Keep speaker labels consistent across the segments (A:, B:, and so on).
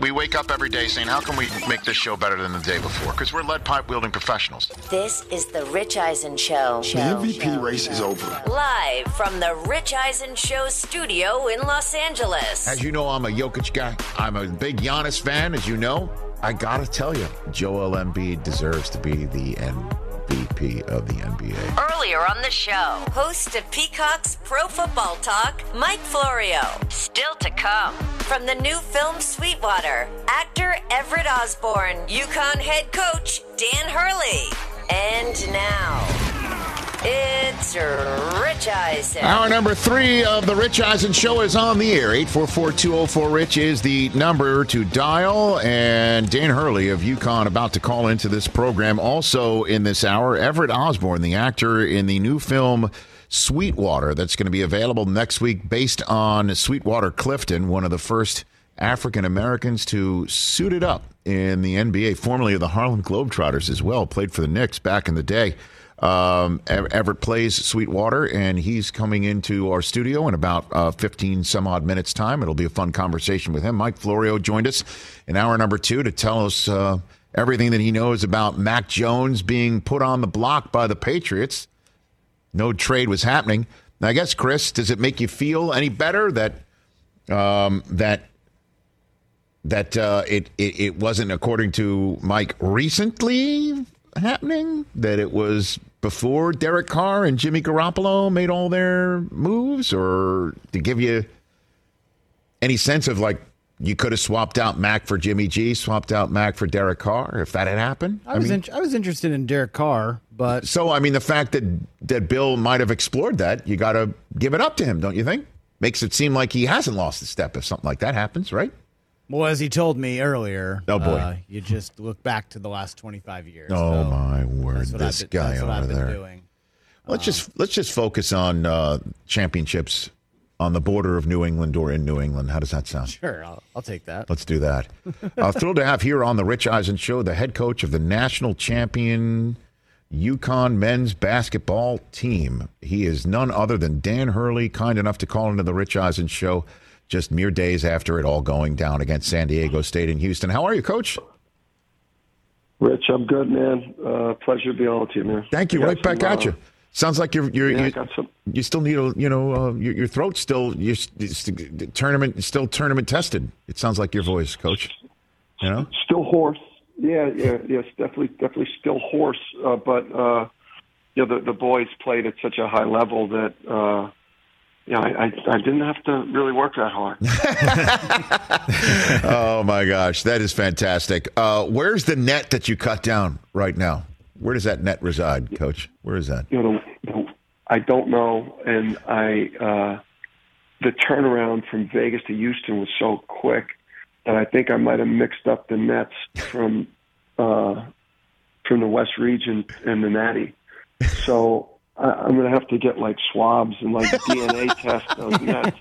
A: We wake up every day saying, how can we make this show better than the day before? Because we're lead pipe wielding professionals.
B: This is the Rich Eisen Show.
C: The MVP race is over.
B: Live from the Rich Eisen Show studio in Los Angeles.
A: As you know, I'm a Jokic guy. I'm a big Giannis fan, as you know. I gotta tell you, Joel Embiid deserves to be the MVP of the NBA.
B: Earlier on the show, host of Peacock's Pro Football Talk, Mike Florio. Still to come. From the new film Sweetwater, actor Everett Osborne, UConn head coach Dan Hurley. And now, it's Rich Eisen.
A: Hour number three of the Rich Eisen Show is on the air. 844-204-RICH is the number to dial. And Dan Hurley of UConn about to call into this program. Also in this hour, Everett Osborne, the actor in the new film Sweetwater that's going to be available next week based on Sweetwater Clifton, one of the first African Americans to suit it up in the NBA, formerly of the Harlem Globetrotters as well, played for the Knicks back in the day. Um, Everett plays Sweetwater, and he's coming into our studio in about uh, 15 some odd minutes' time. It'll be a fun conversation with him. Mike Florio joined us in hour number two to tell us uh, everything that he knows about Mac Jones being put on the block by the Patriots. No trade was happening. Now, I guess, Chris, does it make you feel any better that um, that that uh, it, it it wasn't according to Mike recently happening? That it was before Derek Carr and Jimmy Garoppolo made all their moves, or to give you any sense of like you could have swapped out Mac for Jimmy G, swapped out Mac for Derek Carr if that had happened?
D: I, was
A: mean,
D: in, I was interested in Derek Carr, but
A: so I mean the fact that that Bill might have explored that, you got to give it up to him, don't you think? Makes it seem like he hasn't lost a step if something like that happens, right?
D: Well, as he told me earlier,
A: Oh, boy.
D: uh, you just look back to the last twenty five years.
A: Oh
D: So
A: my word, this
D: been,
A: guy over there.
D: doing.
A: Let's just let's just focus on uh, championships on the border of New England or in New England. How does that sound?
D: Sure, I'll, I'll take that.
A: Let's do that. uh, thrilled to have here on the Rich Eisen Show the head coach of the national champion UConn men's basketball team. He is none other than Dan Hurley, kind enough to call into the Rich Eisen Show just mere days after it all going down against San Diego State in Houston. How are you, Coach?
C: Rich, I'm good, man. Uh, pleasure to be on with you, man.
A: Thank you. Right back
C: some,
A: at
C: uh,
A: you. Sounds like you're you're
C: Yeah,
A: you,
C: some.
A: you still need a you know uh, your, your throat's still you're st- tournament still tournament tested. It sounds like your voice, Coach. You know.
C: Still hoarse. Yeah, yeah, yes, definitely, definitely still hoarse. Uh, but uh, you know, the the boys played at such a high level that uh, yeah, I, I I didn't have to really work that hard.
A: oh my gosh, that is fantastic. Uh, where's the net that you cut down right now? Where does that net reside, Coach? Where is that?
C: you know, the, the, I don't know, and I uh, the turnaround from Vegas to Houston was so quick that I think I might have mixed up the nets from uh, from the West region and the Natty. So I, I'm going to have to get like swabs and like DNA test those nets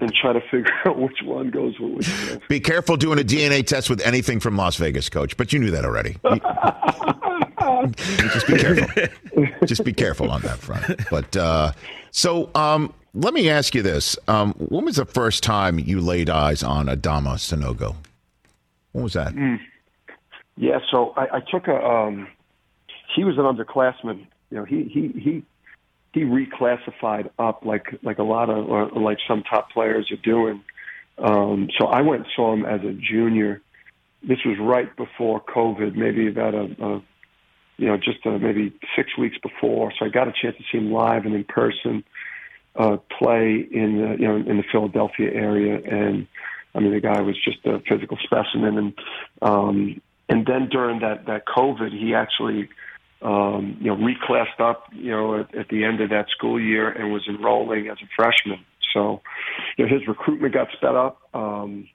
C: and try to figure out which one goes with which. One.
A: Be careful doing a DNA test with anything from Las Vegas, Coach. But you knew that already. Just be careful. just be careful on that front. But uh, so um, let me ask you this: um, When was the first time you laid eyes on Adama Sanogo? When was that?
C: Yeah, so I, I took a. Um, he was an underclassman. You know, he he he he reclassified up like like a lot of or like some top players are doing. Um, so I went and saw him as a junior. This was right before COVID, maybe about a, a you know, just uh, maybe six weeks before. So I got a chance to see him live and in person uh, play in the, you know in the Philadelphia area, and I mean the guy was just a physical specimen. And um, and then during that that COVID, he actually um, you know reclassed up you know at, at the end of that school year and was enrolling as a freshman. So you know his recruitment got sped up. Um,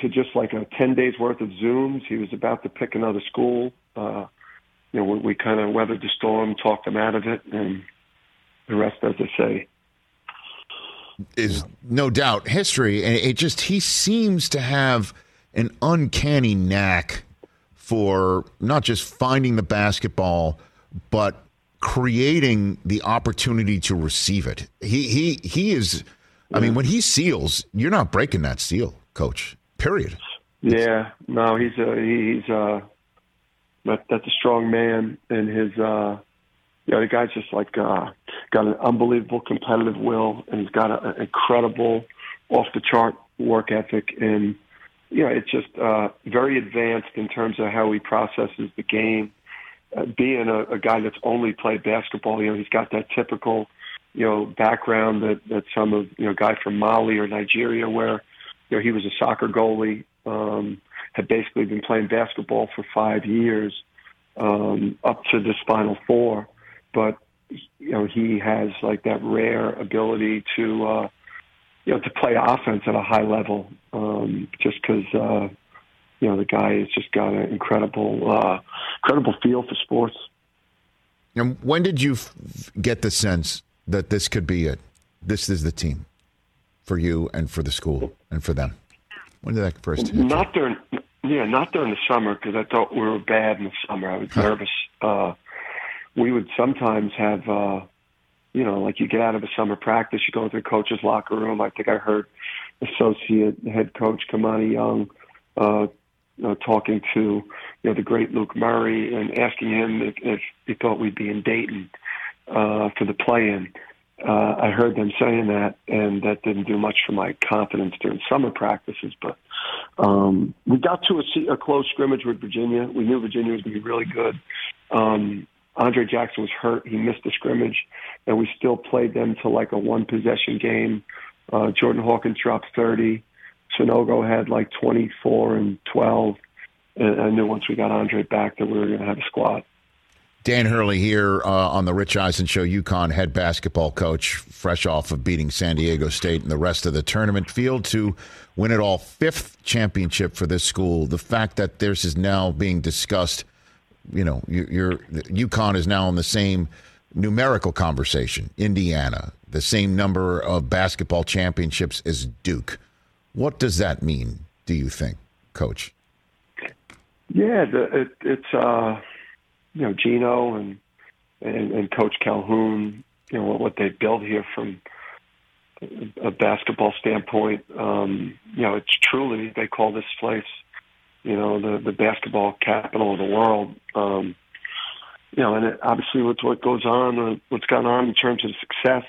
C: to just like a 10 days worth of Zooms. He was about to pick another school. Uh, you know, we, we kind of weathered the storm, talked him out of it, and the rest, as I say,
A: is no doubt history. And it just, he seems to have an uncanny knack for not just finding the basketball, but creating the opportunity to receive it. He, he, he is, I mean, when he seals, you're not breaking that seal, coach. Period.
C: Yeah, no, he's a he's a that, that's a strong man, and his uh, you know the guy's just like uh, got an unbelievable competitive will, and he's got an incredible off the chart work ethic, and you know it's just uh, very advanced in terms of how he processes the game. Uh, being a, a guy that's only played basketball, you know, he's got that typical you know background that that some of you know guy from Mali or Nigeria where you know, he was a soccer goalie, um, had basically been playing basketball for five years um, up to the Final Four, but you know he has like that rare ability to uh, you know to play offense at a high level, um, just because uh, you know the guy has just got an incredible uh, incredible feel for sports.
A: And when did you f- get the sense that this could be it? This is the team for you and for the school and for them? When did that first hit?
C: Not during, yeah, not during the summer because I thought we were bad in the summer. I was nervous. Uh, we would sometimes have, uh, you know, like you get out of a summer practice, you go into the coach's locker room. I think I heard associate head coach Kimani Young uh, you know, talking to, you know, the great Luke Murray and asking him if, if he thought we'd be in Dayton uh, for the play-in uh, I heard them saying that, and that didn't do much for my confidence during summer practices. But um, we got to a, a close scrimmage with Virginia. We knew Virginia was going to be really good. Um, Andre Jackson was hurt; he missed the scrimmage, and we still played them to like a one possession game. Uh, Jordan Hawkins dropped thirty. Sanogo had like twenty four and twelve. And I knew once we got Andre back that we were going to have a squad.
A: Dan Hurley here uh, on the Rich Eisen Show, UConn head basketball coach, fresh off of beating San Diego State and the rest of the tournament field to win it all. Fifth championship for this school. The fact that this is now being discussed, you know, you're, UConn is now in the same numerical conversation. Indiana, the same number of basketball championships as Duke. What does that mean? Do you think, Coach?
C: Yeah, the, it, it's. Uh you know Geno and and, and Coach Calhoun, you know what, what they built here from a basketball standpoint. Um, you know, it's truly they call this place, you know, the the basketball capital of the world. Um, you know, and it, obviously with what goes on, uh, what's gone on in terms of success,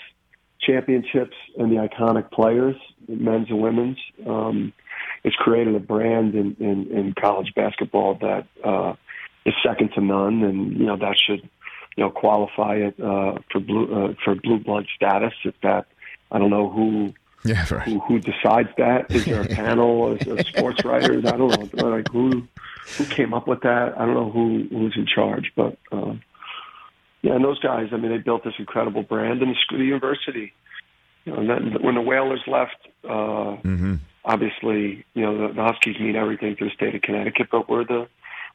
C: championships, and the iconic players, men's and women's, um, it's created a brand in, in, in college basketball that uh, is second to none, and you know that should you know qualify it uh, for blue uh, for blue blood status. If that, I don't know who.
A: Yeah, right.
C: who, who decides that? Is there a panel of, of sports writers? I don't know. Like who who came up with that? I don't know who who's in charge, but uh, yeah, and those guys. I mean, they built this incredible brand, and the, the university. You know, and then when the Whalers left, uh, mm-hmm. obviously, you know, the, the Huskies mean everything to the state of Connecticut, but we're the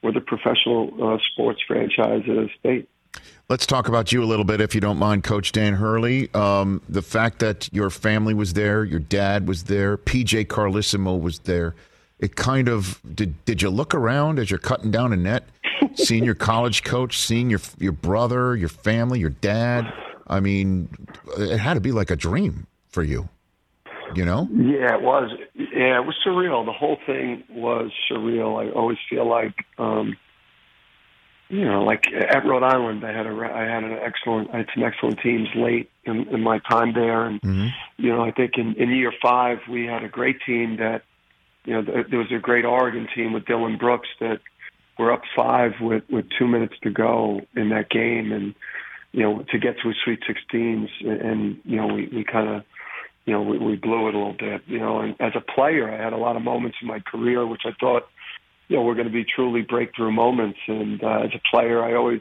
C: we're the professional uh, sports franchise of the state.
A: Let's talk about you a little bit, if you don't mind, Coach Dan Hurley. Um, the fact that your family was there, your dad was there, PJ Carlesimo was there. It kind of did. Did you look around as you're cutting down a net, seeing your college coach, seeing your your brother, your family, your dad? I mean, it had to be like a dream for you you know?
C: Yeah, it was. Yeah, it was surreal. The whole thing was surreal. I always feel like, um, you know, like at Rhode Island, I had a, I had an excellent, I had some excellent teams late in, in my time there, and mm-hmm. you know, I think in, in year five we had a great team that, you know, there was a great Oregon team with Dillon Brooks that, we're up five with with two minutes to go in that game, and you know to get to a Sweet 16s, and, and you know we we kind of you know we, we blew it a little bit. You know, and as a player, I had a lot of moments in my career which I thought you know were going to be truly breakthrough moments, and uh, as a player, I always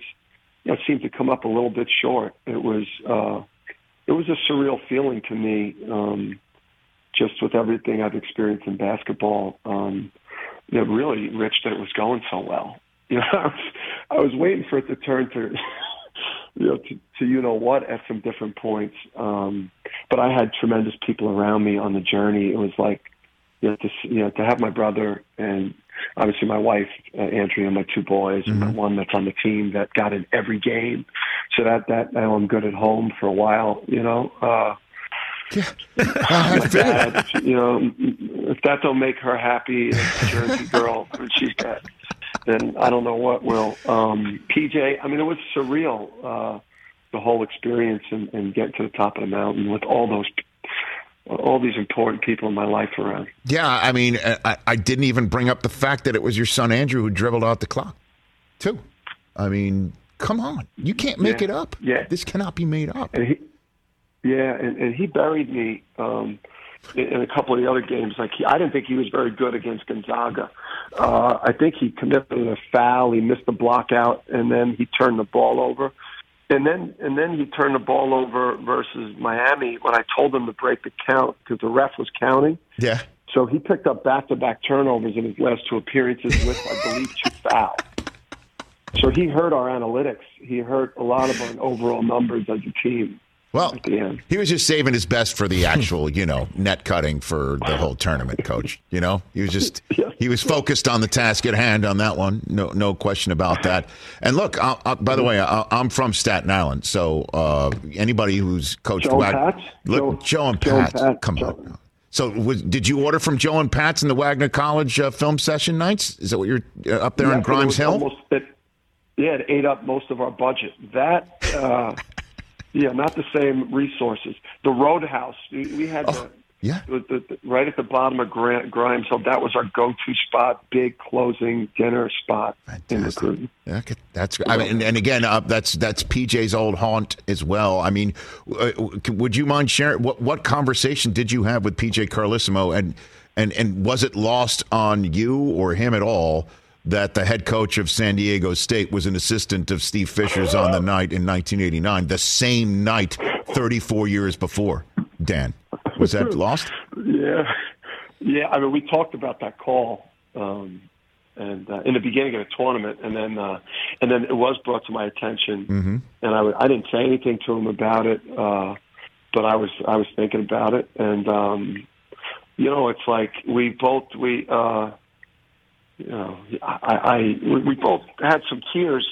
C: you know seemed to come up a little bit short. It was uh, it was a surreal feeling to me. Um, just with everything I've experienced in basketball, um, you really, Rich, that it was going so well. You know, I was, I was waiting for it to turn to, you know, to, to you know what at some different points. Um, but I had tremendous people around me on the journey. It was like, you know, to you know, to have my brother and obviously my wife, uh, Andrea, and my two boys, mm-hmm. and the one that's on the team that got in every game. So that that now I'm good at home for a while. You know. Uh,
A: yeah.
C: my dad, you know, if that don't make her happy, Jersey girl, and she's got, then I don't know what will. Um, PJ, I mean, it was surreal, uh, the whole experience and, and getting to the top of the mountain with all those all these important people in my life around.
A: Yeah, I mean, I, I, didn't even bring up the fact that it was your son Andrew who dribbled out the clock, too. I mean, come on, you can't make
C: yeah.
A: it up.
C: Yeah,
A: this cannot be made up.
C: And he, yeah, and, and he buried me um, in, in a couple of the other games. Like he, I didn't think he was very good against Gonzaga. Uh, I think he committed a foul. He missed the block out, and then he turned the ball over. And then and then he turned the ball over versus Miami when I told him to break the count because the ref was counting.
A: Yeah.
C: So he picked up back-to-back turnovers in his last two appearances with, I believe, two fouls. So he hurt our analytics. He hurt a lot of our overall numbers as a team.
A: Well, he was just saving his best for the actual, you know, net cutting for the whole tournament, coach. You know, he was just he was focused on the task at hand on that one. No, no question about that. And look, I, I, by the way, I, am from Staten Island, so uh, anybody who's coached
C: Joe, Pat?
A: look,
C: Joe,
A: Joe and
C: Joe
A: Pat,
C: Pat
A: come
C: Joe.
A: on. So, was, did you order from Joe and Pat's in the Wagner College uh, film session nights? Is that what you're uh, up there
C: yeah,
A: in Grymes Hill?
C: Almost, it, yeah, it ate up most of our budget. That. Yeah, not the same resources. The Roadhouse, we, had
A: oh,
C: the,
A: yeah.
C: the, the, right at the bottom of Grant, Grymes, so that was our go-to spot, big closing dinner spot
A: Fantastic.
C: in Recruiting.
A: Okay, that's I mean, and, and again, uh, that's that's PJ's old haunt as well. I mean, uh, would you mind sharing what what conversation did you have with PJ Carlesimo, and and and was it lost on you or him at all? That the head coach of San Diego State was an assistant of Steve Fisher's on the night in 1989, the same night 34 years before. Dan, was that lost?
C: Yeah, yeah. I mean, we talked about that call, um, and uh, in the beginning of the tournament, and then uh, and then it was brought to my attention,
A: mm-hmm.
C: and I, I didn't say anything to him about it, uh, but I was I was thinking about it, and um, you know, it's like we both we. Uh, you know, I, I we both had some tears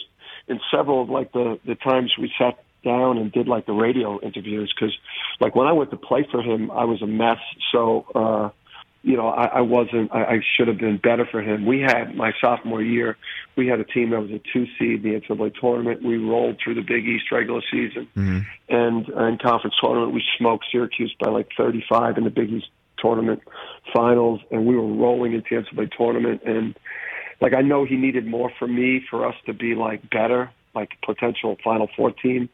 C: in several of like the the times we sat down and did like the radio interviews because like when I went to play for him, I was a mess. So uh, you know, I, I wasn't. I, I should have been better for him. We had my sophomore year, we had a team that was a two seed in the NCAA tournament. We rolled through the Big East regular season,
A: mm-hmm.
C: and in conference tournament, we smoked Syracuse by like 35 in the Big East tournament finals, and we were rolling into the NCAA tournament. And like I know he needed more from me for us to be like better, like potential Final Four team.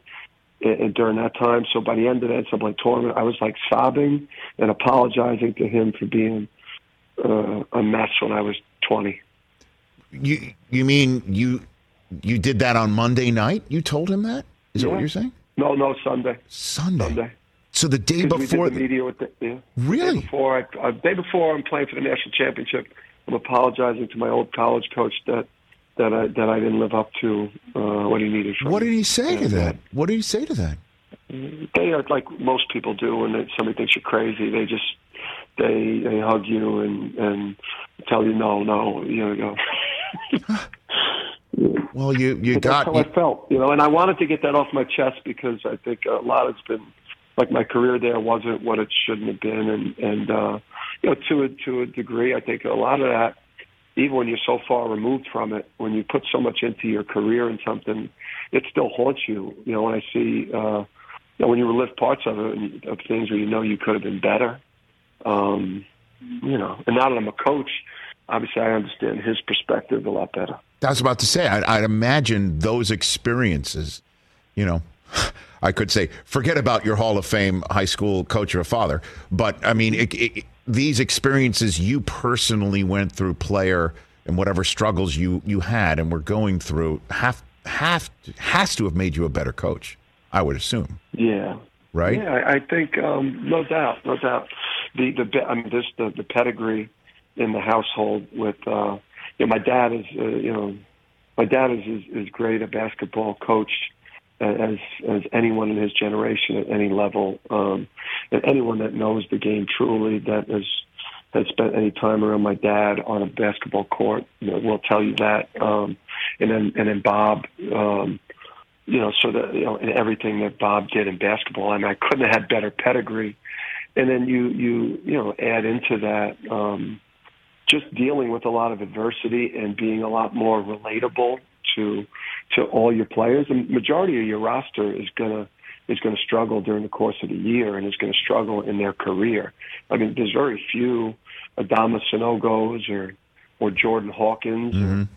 C: And during that time, so by the end of the NCAA tournament, I was like sobbing and apologizing to him for being uh, a mess when I was 20.
A: You you mean you you did that on Monday night? You told him that? Is
C: yeah.
A: that what you're saying?
C: No, no, Sunday.
A: Sunday.
C: Sunday.
A: So the day before
C: the media with the yeah.
A: Really?
C: The day before I, uh, day before I'm playing for the national championship, I'm apologizing to my old college coach that that I that I didn't live up to uh, what he needed from
A: What did he say to that? What did he say to that?
C: They are like most people do when they, somebody thinks you're crazy. They just they they hug you and and tell you no, no, you know.
A: Well, you you
C: But
A: got
C: that's how
A: you-
C: I felt, you know, and I wanted to get that off my chest because I think a lot has been like my career there wasn't what it shouldn't have been, and and uh, you know to a to a degree, I think a lot of that, even when you're so far removed from it, when you put so much into your career in something, it still haunts you. You know, when I see, uh, you know, when you relive parts of it and of things where you know you could have been better, um, you know, and now that I'm a coach, obviously I understand his perspective a lot better.
A: I was about to say, I'd, I'd imagine those experiences, you know, I could say, forget about your Hall of Fame high school coach or father, but I mean, it, it, these experiences you personally went through, player, and whatever struggles you you had and were going through, have have has to have made you a better coach. I would assume.
C: Yeah.
A: Right.
C: Yeah, I, I think um, no doubt, no doubt. The the I mean, this the the pedigree in the household with uh, you know my dad is uh, you know my dad is, is is great a basketball coach as as anyone in his generation at any level, um, and anyone that knows the game truly that has has spent any time around my dad on a basketball court you know, will tell you that. Um, and then and then Bob, um, you know, so that you know, and everything that Bob did in basketball, I mean, I couldn't have had better pedigree. And then you you you know add into that. Um, just dealing with a lot of adversity and being a lot more relatable to to all your players. The majority of your roster is gonna is going to struggle during the course of the year and is going to struggle in their career. I mean, there's very few Adama Sanogos or or Jordan Hawkins
A: Mm-hmm.
C: or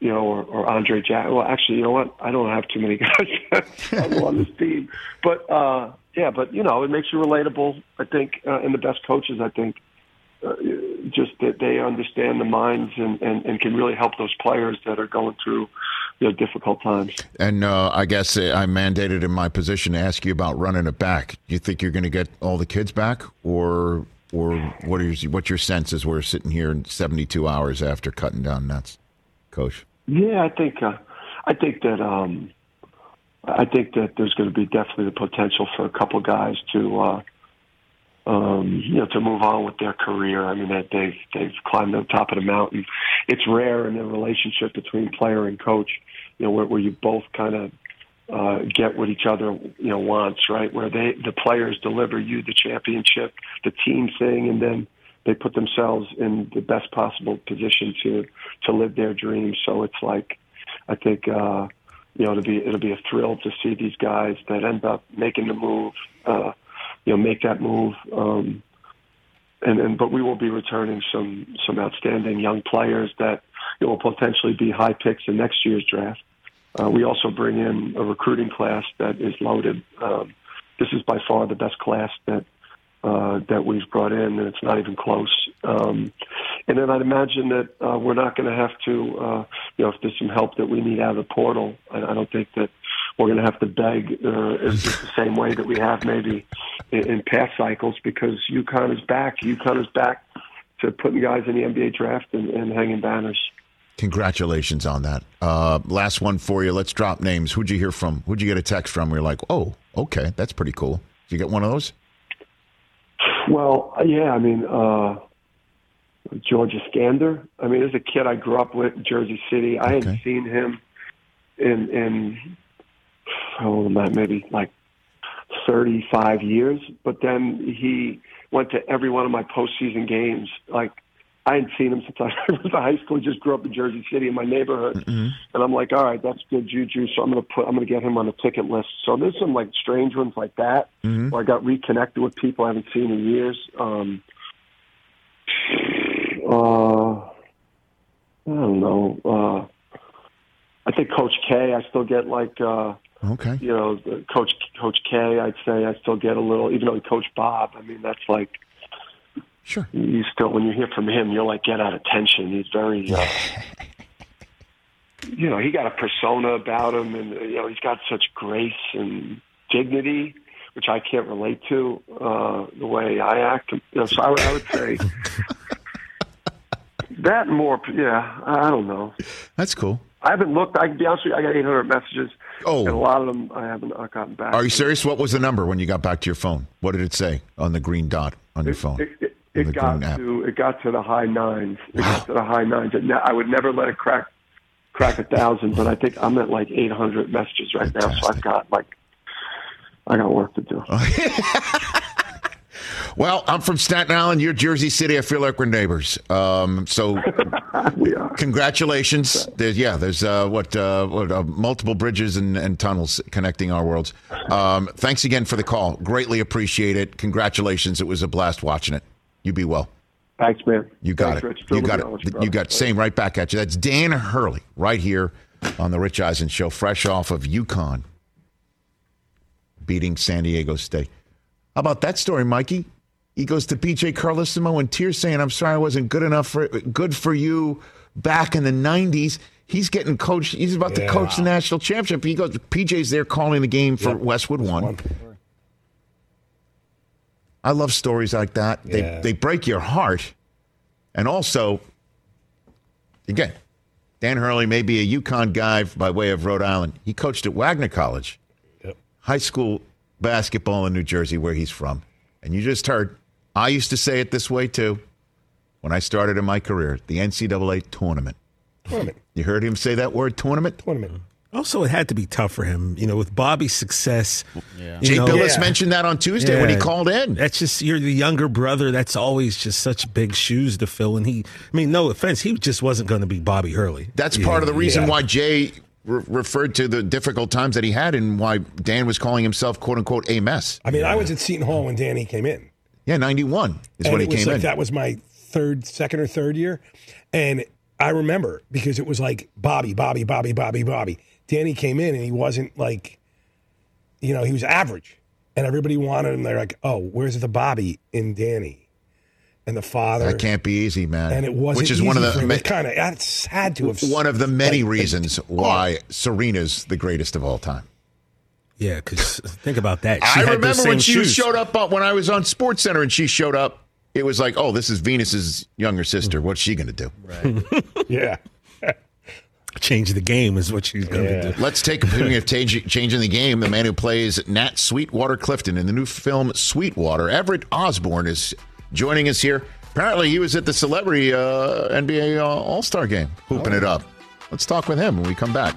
C: you know or, or Andre Jack. Well, actually, you know what? I don't have too many guys on this team, but uh, yeah, but you know, it makes you relatable. I think, uh, and the best coaches, I think, uh, just that they understand the minds and, and, and can really help those players that are going through you know, difficult times.
A: And uh, I guess uh, I'm mandated in my position to ask you about running it back. Do you think you're going to get all the kids back, or or what is what's your sense as we're sitting here in 72 hours after cutting down nets, Coach?
C: Yeah, I think uh, I think that um, I think that there's going to be definitely the potential for a couple guys to uh, um, you know to move on with their career. I mean that they've they've climbed to the top of the mountain. It's rare in the relationship between player and coach, you know, where, where you both kind of uh, get what each other you know wants, right? Where they the players deliver you the championship, the team thing, and then they put themselves in the best possible position to to live their dreams. So it's like, I think uh, you know it'll be it'll be a thrill to see these guys that end up making the move, uh, you know, make that move. Um, and, and but we will be returning some some outstanding young players that you know, will potentially be high picks in next year's draft. Uh, we also bring in a recruiting class that is loaded. Um, this is by far the best class that uh, that we've brought in, and it's not even close. Um, and then I'd imagine that uh, we're not going to have to, uh, you know, if there's some help that we need out of the portal, I, I don't think that we're going to have to beg uh, in just the same way that we have maybe in, in past cycles because UConn is back. UConn is back to putting guys in the NBA draft and, and hanging banners.
A: Congratulations on that. Uh, last one for you. Let's drop names. Who'd you hear from? Who'd you get a text from? We're like, oh, okay, that's pretty cool. Did you get one of those?
C: Well, yeah, I mean, uh, Georgia Scander. I mean, as a kid, I grew up with Jersey City. I
A: Okay.
C: hadn't seen him in in how old am I? Maybe like thirty five years. But then he went to every one of my postseason games. Like I hadn't seen him since I was in high school. He just grew up in Jersey City in my neighborhood, and I'm like, all right, that's good juju. So I'm gonna put I'm gonna get him on the ticket list. So there's some like strange ones like that where I got reconnected with people I haven't seen in years. Um, uh, I don't know. Uh, I think Coach K. I still get like uh,
A: Okay.
C: you know Coach Coach K. I'd say I still get a little, even though he coached Bob. I mean, that's like
A: Sure.
C: you still when you hear from him, you're like get out of tension. He's very. Uh, You know, he got a persona about him, and you know, he's got such grace and dignity, which I can't relate to uh, the way I act. You know, so I, would- I would say that more. Yeah, I I don't know.
A: That's cool.
C: I haven't looked. I can be honest with you. I got 800 messages.
A: Oh.
C: and a lot of them I haven't gotten back.
A: Are you serious? What was the number when you got back to your phone? What did it say on the green dot on your phone?
C: It, it, it got to it got to the high nines. It got to the high nines. And I would never let it crack crack a thousand, but I think I'm at like 800 messages right now. So I've got like I got work to do.
A: Well, I'm from Staten Island. You're Jersey City. I feel like we're neighbors. Um, so
C: we are.
A: congratulations. There's, yeah, there's uh, what, uh, what uh, multiple bridges and, and tunnels connecting our worlds. Um, thanks again for the call. Greatly appreciate it. Congratulations. It was a blast watching it. You be well.
C: Thanks, man.
A: You got
C: Thanks,
A: it.
C: Rich. Still
A: You got it. You got same right back at you. That's Dan Hurley right here on the Rich Eisen Show, fresh off of UConn beating San Diego State. How about that story, Mikey? He goes to PJ Carlesimo in tears saying, I'm sorry I wasn't good enough for good for you back in the nineties. He's getting coached. He's about to coach the national championship. He goes, PJ's there calling the game for Westwood one. I love stories like that. They they break your heart. And also, again, Dan Hurley may be a UConn guy by way of Rhode Island. He coached at Wagner College,
E: Yep.
A: high school basketball in New Jersey, where he's from. And you just heard, I used to say it this way too when I started in my career the NCAA tournament.
E: Tournament.
A: You heard him say that word, tournament?
E: Tournament. Mm-hmm.
F: Also, it had to be tough for him, you know, with Bobby's success. Yeah.
A: Jay Bilas
E: Yeah.
A: mentioned that on Tuesday when he called in.
F: That's just you're the younger brother. That's always just such big shoes to fill. And he, I mean, no offense, he just wasn't going to be Bobby Hurley.
A: That's part of the reason
E: Yeah.
A: why Jay re- referred to the difficult times that he had and why Dan was calling himself "quote unquote" a mess.
E: I mean, I was at Seton Hall when Danny came in.
A: Yeah, ninety-one is
E: and
A: when
E: it
A: he came
E: like
A: in.
E: that was my third, second or third year, and I remember because it was like Bobby, Bobby, Bobby, Bobby, Bobby. Danny came in and he wasn't like, you know, he was average, and everybody wanted him. They're like, oh, where's the Bobby in Danny, and the father,
A: that can't be easy, man.
E: and it wasn't.
A: which is one of the ma-
E: kind of that's had to have
A: one of the many
E: like,
A: reasons oh. why Serena's the greatest of all time.
F: Yeah, because think about that. She
A: I
F: had
A: remember when she
F: shoes.
A: showed up on- when I was on Sports Center and she showed up. It was like, oh, this is Venus's younger sister. What's she going to do? Right.
E: yeah,
F: Change the game is what she's going to
E: Yeah.
F: do.
A: Let's take a opinion of change, changing the game. The man who plays Nat Sweetwater Clifton in the new film Sweetwater, Everett Osborne, is joining us here. Apparently, he was at the celebrity uh, NBA uh, All Star game, hooping it up. Let's talk with him when we come back.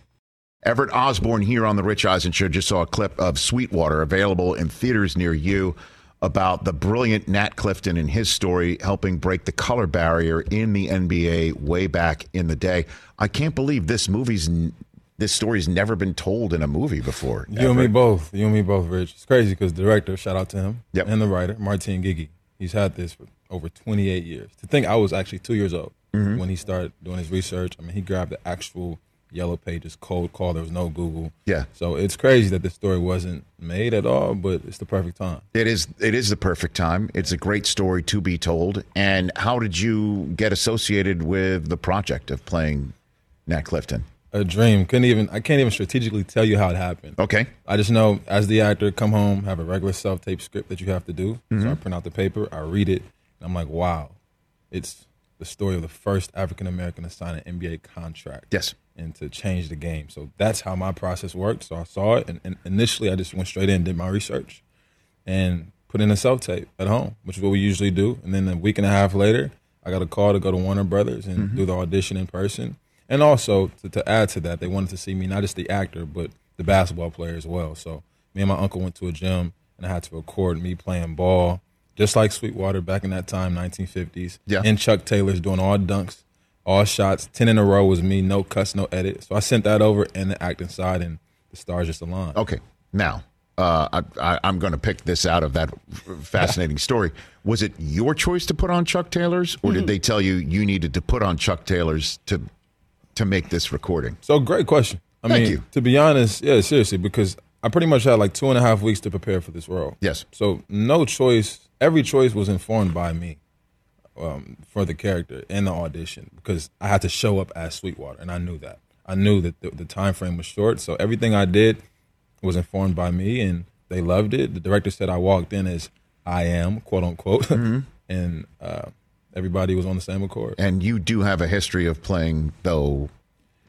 A: Everett Osborne here on the Rich Eisen Show just saw a clip of Sweetwater available in theaters near you about the brilliant Nat Clifton and his story helping break the color barrier in the NBA way back in the day. I can't believe this movie's this story's never been told in a movie before.
G: You and me both. You and me both, Rich. It's crazy because the director, shout out to him,
A: Yep.
G: and the writer, Martin Guigui. He's had this for over 28 years. To think I was actually two years old
A: Mm-hmm.
G: when he started doing his research. I mean, he grabbed the actual yellow pages, cold call. There was no Google.
A: Yeah.
G: So it's crazy that this story wasn't made at all, but it's the perfect time.
A: It is it is the perfect time. It's a great story to be told. And how did you get associated with the project of playing Nat Clifton?
G: a dream. Couldn't even I can't even strategically tell you how it happened.
A: Okay.
G: I just know as the actor, come home, have a regular self tape script that you have to do. So
A: Mm-hmm.
G: I print out the paper, I read it, and I'm like, wow, it's the story of the first African American to sign an NBA contract.
A: Yes.
G: And to change the game. So that's how my process worked. So I saw it, and, and initially I just went straight in, did my research, and put in a self tape at home, which is what we usually do. And then a week and a half later, I got a call to go to Warner Brothers and
A: Mm-hmm.
G: do the audition in person. And also to, to add to that, they wanted to see me not just the actor, but the basketball player as well. So me and my uncle went to a gym, and I had to record me playing ball, just like Sweetwater back in that time, 1950s.
A: Yeah.
G: And Chuck Taylor's doing all dunks, all shots, ten in a row was me, no cuts, no edit. So I sent that over and the acting side, and the stars just aligned.
A: Okay. Now, uh, I, I, I'm going to pick this out of that fascinating story. Was it your choice to put on Chuck Taylor's, or did they tell you you needed to put on Chuck Taylor's to to make this recording?
G: So great question. I
A: Thank
G: mean,
A: you.
G: to be honest, yeah, seriously, because I pretty much had like two and a half weeks to prepare for this role.
A: Yes.
G: So no choice. Every choice was informed by me um, for the character in the audition because I had to show up as Sweetwater, and I knew that. I knew that the, the time frame was short, so everything I did was informed by me, and they loved it. The director said I walked in as I am, quote unquote,
A: Mm-hmm.
G: and uh, everybody was on the same accord.
A: And you do have a history of playing, though,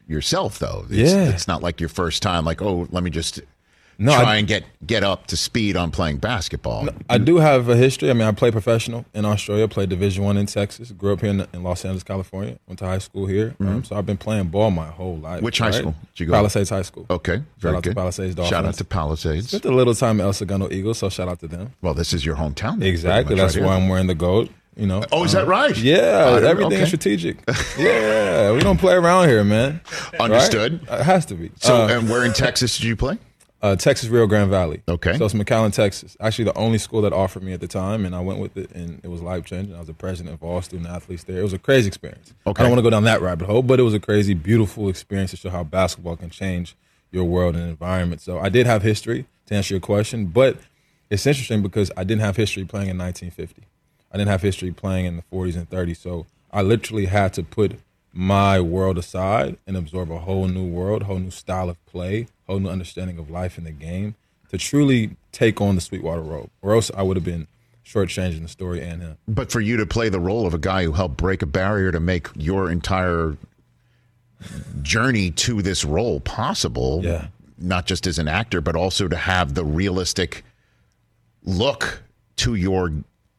A: yourself, though. It's,
G: Yeah.
A: It's not like your first time, like, oh, let me just
G: No,
A: try
G: I-
A: and get, get up to speed on playing basketball.
G: I do have a history. I mean, I played professional in Australia, played Division One in Texas, grew up here in, in Los Angeles, California, went to high school here. Um, so I've been playing ball my whole life.
A: Mm-hmm. Which high
G: right?
A: school did you go?
G: Palisades High School.
A: Okay, very
G: shout out
A: good.
G: to Palisades Dolphins.
A: Shout out to Palisades.
G: Spent a little time at El Segundo Eagles, so shout out to them.
A: Well, this is your hometown.
G: Exactly. That's
A: right
G: why
A: here.
G: I'm wearing the gold. You know.
A: Oh, is that
G: Um,
A: right?
G: Yeah. Everything
A: okay.
G: is strategic. yeah, we don't play around here, man. Right?
A: Understood.
G: It has to be.
A: So,
G: Uh,
A: and where in Texas did you play?
G: Uh, Texas Rio Grande Valley.
A: Okay.
G: So it's McAllen, Texas. Actually, the only school that offered me at the time, and I went with it, and it was life changing. I was the president of all student athletes there. It was a crazy experience.
A: Okay.
G: I don't want to go down that rabbit hole, but it was a crazy, beautiful experience to show how basketball can change your world and environment. So I did have history to answer your question, but it's interesting because I didn't have history playing in 1950. I didn't have history playing in the 40s and 30s. So I literally had to put my world aside and absorb a whole new world, a whole new style of play, whole new understanding of life in the game to truly take on the Sweetwater role. Or else I would have been shortchanging the story and him.
A: But for you to play the role of a guy who helped break a barrier to make your entire journey to this role possible,
G: Yeah.
A: not just as an actor, but also to have the realistic look to your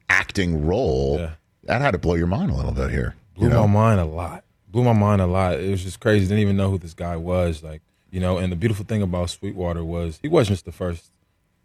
A: acting role,
G: Yeah.
A: that had to blow your mind a little bit here.
G: blew
A: you know?
G: my mind a lot. Blew my mind a lot. It was just crazy. Didn't even know who this guy was. Like, you know, and the beautiful thing about Sweetwater was he wasn't just the first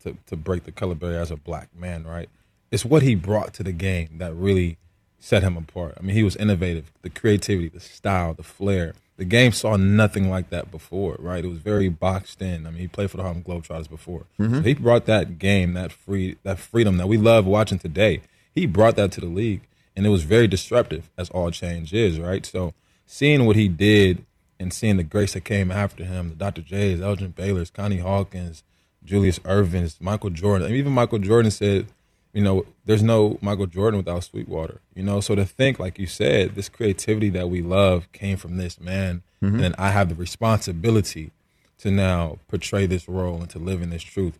G: to, to break the color barrier as a black man, right? It's what he brought to the game that really set him apart. I mean, he was innovative. The creativity, the style, the flair. The game saw nothing like that before, right? It was very boxed in. I mean, he played for the Harlem Globetrotters before. Mm-hmm. So he brought that game, that free, that freedom that we love watching today. He brought that to the league, and it was very disruptive, as all change is, right? So seeing what he did and seeing the grace that came after him, the Dr. J's, Elgin Baylor's, Connie Hawkins, Julius Erving's, Michael Jordan. I mean, even Michael Jordan said, you know, there's no Michael Jordan without Sweetwater. You know, so to think, like you said, this creativity that we love came from this man, and I have the responsibility to now portray this role and to live in this truth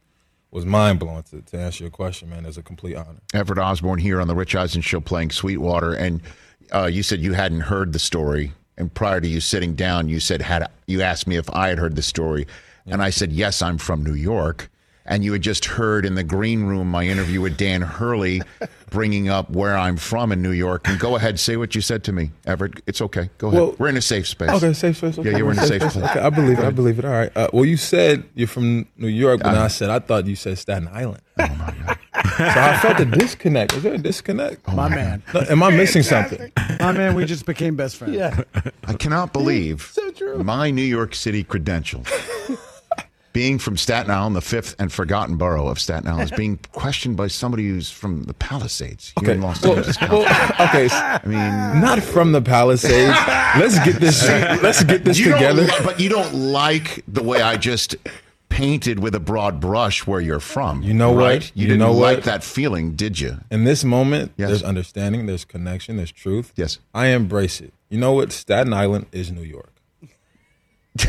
G: was mind blowing. To, to answer your question, man, it's a complete honor.
A: Everett Osborne here on the Rich Eisen Show playing Sweetwater, and uh, you said you hadn't heard the story. And prior to you sitting down, you said had you asked me if I had heard the story, and I said yes, I'm from New York. And you had just heard in the green room my interview with Dan Hurley, bringing up where I'm from in New York. And go ahead, say what you said to me, Everett. It's okay. Go ahead.
G: Well-
A: We're in a safe space.
G: Okay, safe space. Okay.
A: Yeah, you were in a safe place.
G: Okay, I believe it. I believe it. All right. Uh, well, you said you're from New York, but then I said I thought you said Staten Island. Oh my god! so I felt a disconnect. Is there a disconnect?
D: Oh, my man.
G: No, am I missing something?
D: My man, we just became best friends. Yeah.
A: I cannot believe my New York City credentials. being from Staten Island, the fifth and forgotten borough of Staten Island, is being questioned by somebody who's from the Palisades here
G: Okay.
A: in Los
G: Well,
A: Angeles.
G: well, okay.
A: I mean,
G: Not from the Palisades. Let's get this. Let's get this
A: you
G: together.
A: but you don't like the way I just painted with a broad brush where you're from.
G: You know what?
A: right? You,
G: You
A: didn't
G: know
A: like
G: what?
A: that feeling, did you?
G: In this moment,
A: Yes.
G: there's understanding, there's connection, there's truth.
A: Yes.
G: I embrace it. You know what? Staten Island is New York.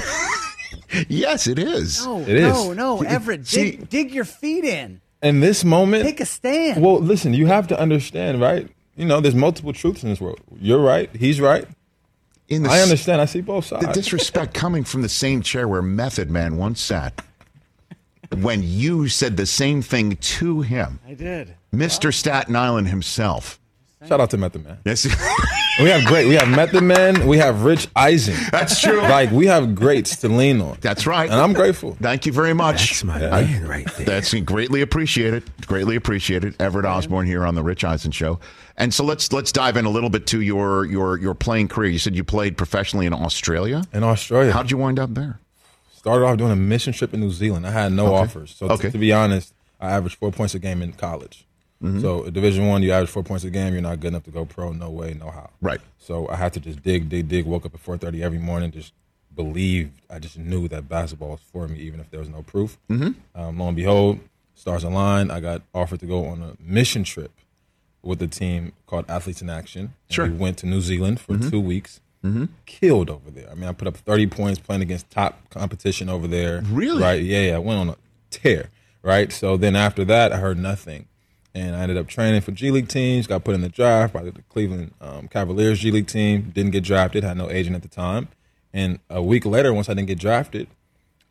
A: Yes, it is.
D: No,
G: It is.
D: no, no, Everett,
A: See-
D: dig, dig your feet in.
G: In this moment,
D: Take a stand.
G: Well, listen, you have to understand, right? You know, there's multiple truths in this world. You're right. He's right.
A: In the
G: I
A: s-
G: understand. I see both sides.
A: The disrespect coming from the same chair where Method Man once sat when you said the same thing to him,
D: I did.
A: Mr. Staten Island himself.
G: Shout out to Method Man.
A: Yes,
G: We have great. We have Method Man. We have Rich Eisen.
A: That's true.
G: Like we have greats to lean on.
A: that's right.
G: And I'm grateful.
A: Thank you very much.
H: That's my
A: I-
H: man right there.
A: That's greatly appreciated. Greatly appreciated. Everett Osborne here on the Rich Eisen Show. And so let's let's dive in a little bit to your your your playing career. You said you played professionally in Australia.
G: In Australia,
A: How'd you wind up there?
G: Started off doing a mission trip in New Zealand. I had no offers. So
A: Okay.
G: to, to be honest, I averaged four points a game in college.
A: Mm-hmm.
G: So Division One, you average four points a game. You're not good enough to go pro. No way, no how.
A: Right.
G: So I had to just dig, dig, dig. Woke up at four thirty every morning. Just believed. I just knew that basketball was for me, even if there was no proof. Mm-hmm. Um, lo and behold, stars aligned. I got offered to go on a mission trip with a team called Athletes in Action.
A: Sure.
G: We went to New Zealand for two weeks. Mm-hmm. Killed over there. I mean, I put up 30 points playing against top competition over there.
A: Really?
G: Right. Yeah, yeah. I went on a tear. Right. So then after that, I heard nothing. And I ended up training for G League teams, got put in the draft by the Cleveland um, Cavaliers G League team, didn't get drafted, had no agent at the time. And a week later, once I didn't get drafted,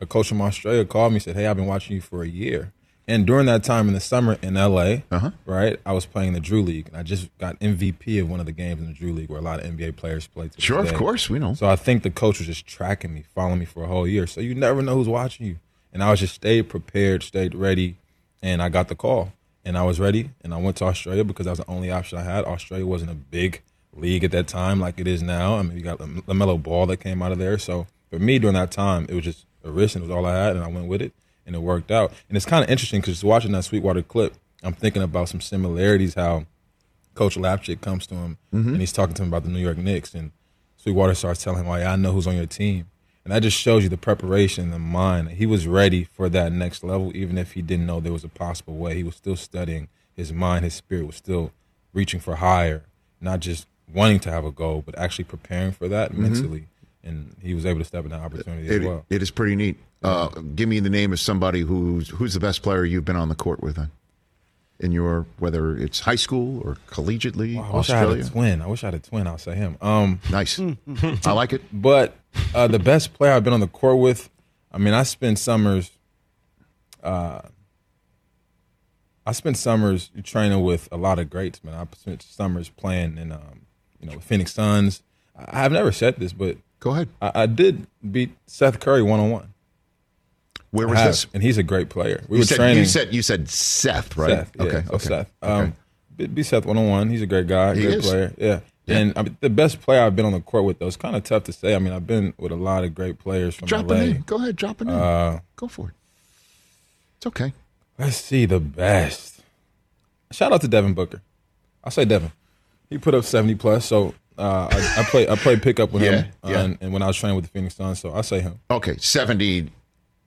G: a coach from Australia called me and said, Hey, I've been watching you for a year. And during that time in the summer in LA,
A: Uh-huh.
G: right, I was playing the Drew League. And I just got MVP of one of the games in the Drew League where a lot of NBA players play. to
A: Sure, of course, we know.
G: So I think the coach was just tracking me, following me for a whole year. So you never know who's watching you. And I was just stayed prepared, stayed ready, and I got the call. And I was ready, and I went to Australia because that was the only option I had. Australia wasn't a big league at that time like it is now. I mean, you got the LaMelo Ball that came out of there. So for me during that time, it was just a risk, and it was all I had, and I went with it, and it worked out. And it's kind of interesting because watching that Sweetwater clip, I'm thinking about some similarities how Coach Lapchick comes to him mm-hmm. and he's talking to him about the New York Knicks, and Sweetwater starts telling him, "Well, yeah, I know who's on your team," and that just shows you the preparation, the mind. He was ready for that next level, even if he didn't know there was a possible way. He was still studying. His mind, his spirit was still reaching for higher, not just wanting to have a goal, but actually preparing for that mm-hmm. mentally. And he was able to step in that opportunity
A: It,
G: as well.
A: it is pretty neat. Uh, give me the name of somebody who's who's the best player you've been on the court with. Then? In your whether it's high school or collegiately,
G: I wish I had a twin. I wish I had a twin. I'll say him. Um,
A: Nice. I like it.
G: But uh, the best player I've been on the court with, I mean, I spent summers. Uh, I spent summers training with a lot of greats, man. I spent summers playing in, um, you know, Phoenix Suns. I, I've never said this, but
A: Go ahead.
G: I, I did beat Seth Curry one on one.
A: Where was this?
G: and he's a great player. We
A: You
G: were
A: said,
G: training.
A: you said you said Seth, right?
G: Seth, yeah,
A: okay.
G: so
A: okay.
G: Seth.
A: okay.
G: Um, be, be Seth one on one. He's a great guy,
A: He
G: great
A: is.
G: player. Yeah.
A: Yeah.
G: And I mean, the best player I've been on the court with, though, it's kind of tough to say. I mean, I've been with a lot of great players from
A: drop
G: LA.
A: a name. Go ahead. Drop a name.
G: Uh,
A: Go for it. It's okay.
G: Let's see the best. Shout out to Devin Booker. I'll say Devin. He put up seventy plus. So uh, I, I play I played pickup with him,
A: Yeah, yeah.
G: And, and when I was training with the Phoenix Suns, so I say him.
A: Okay, seventy.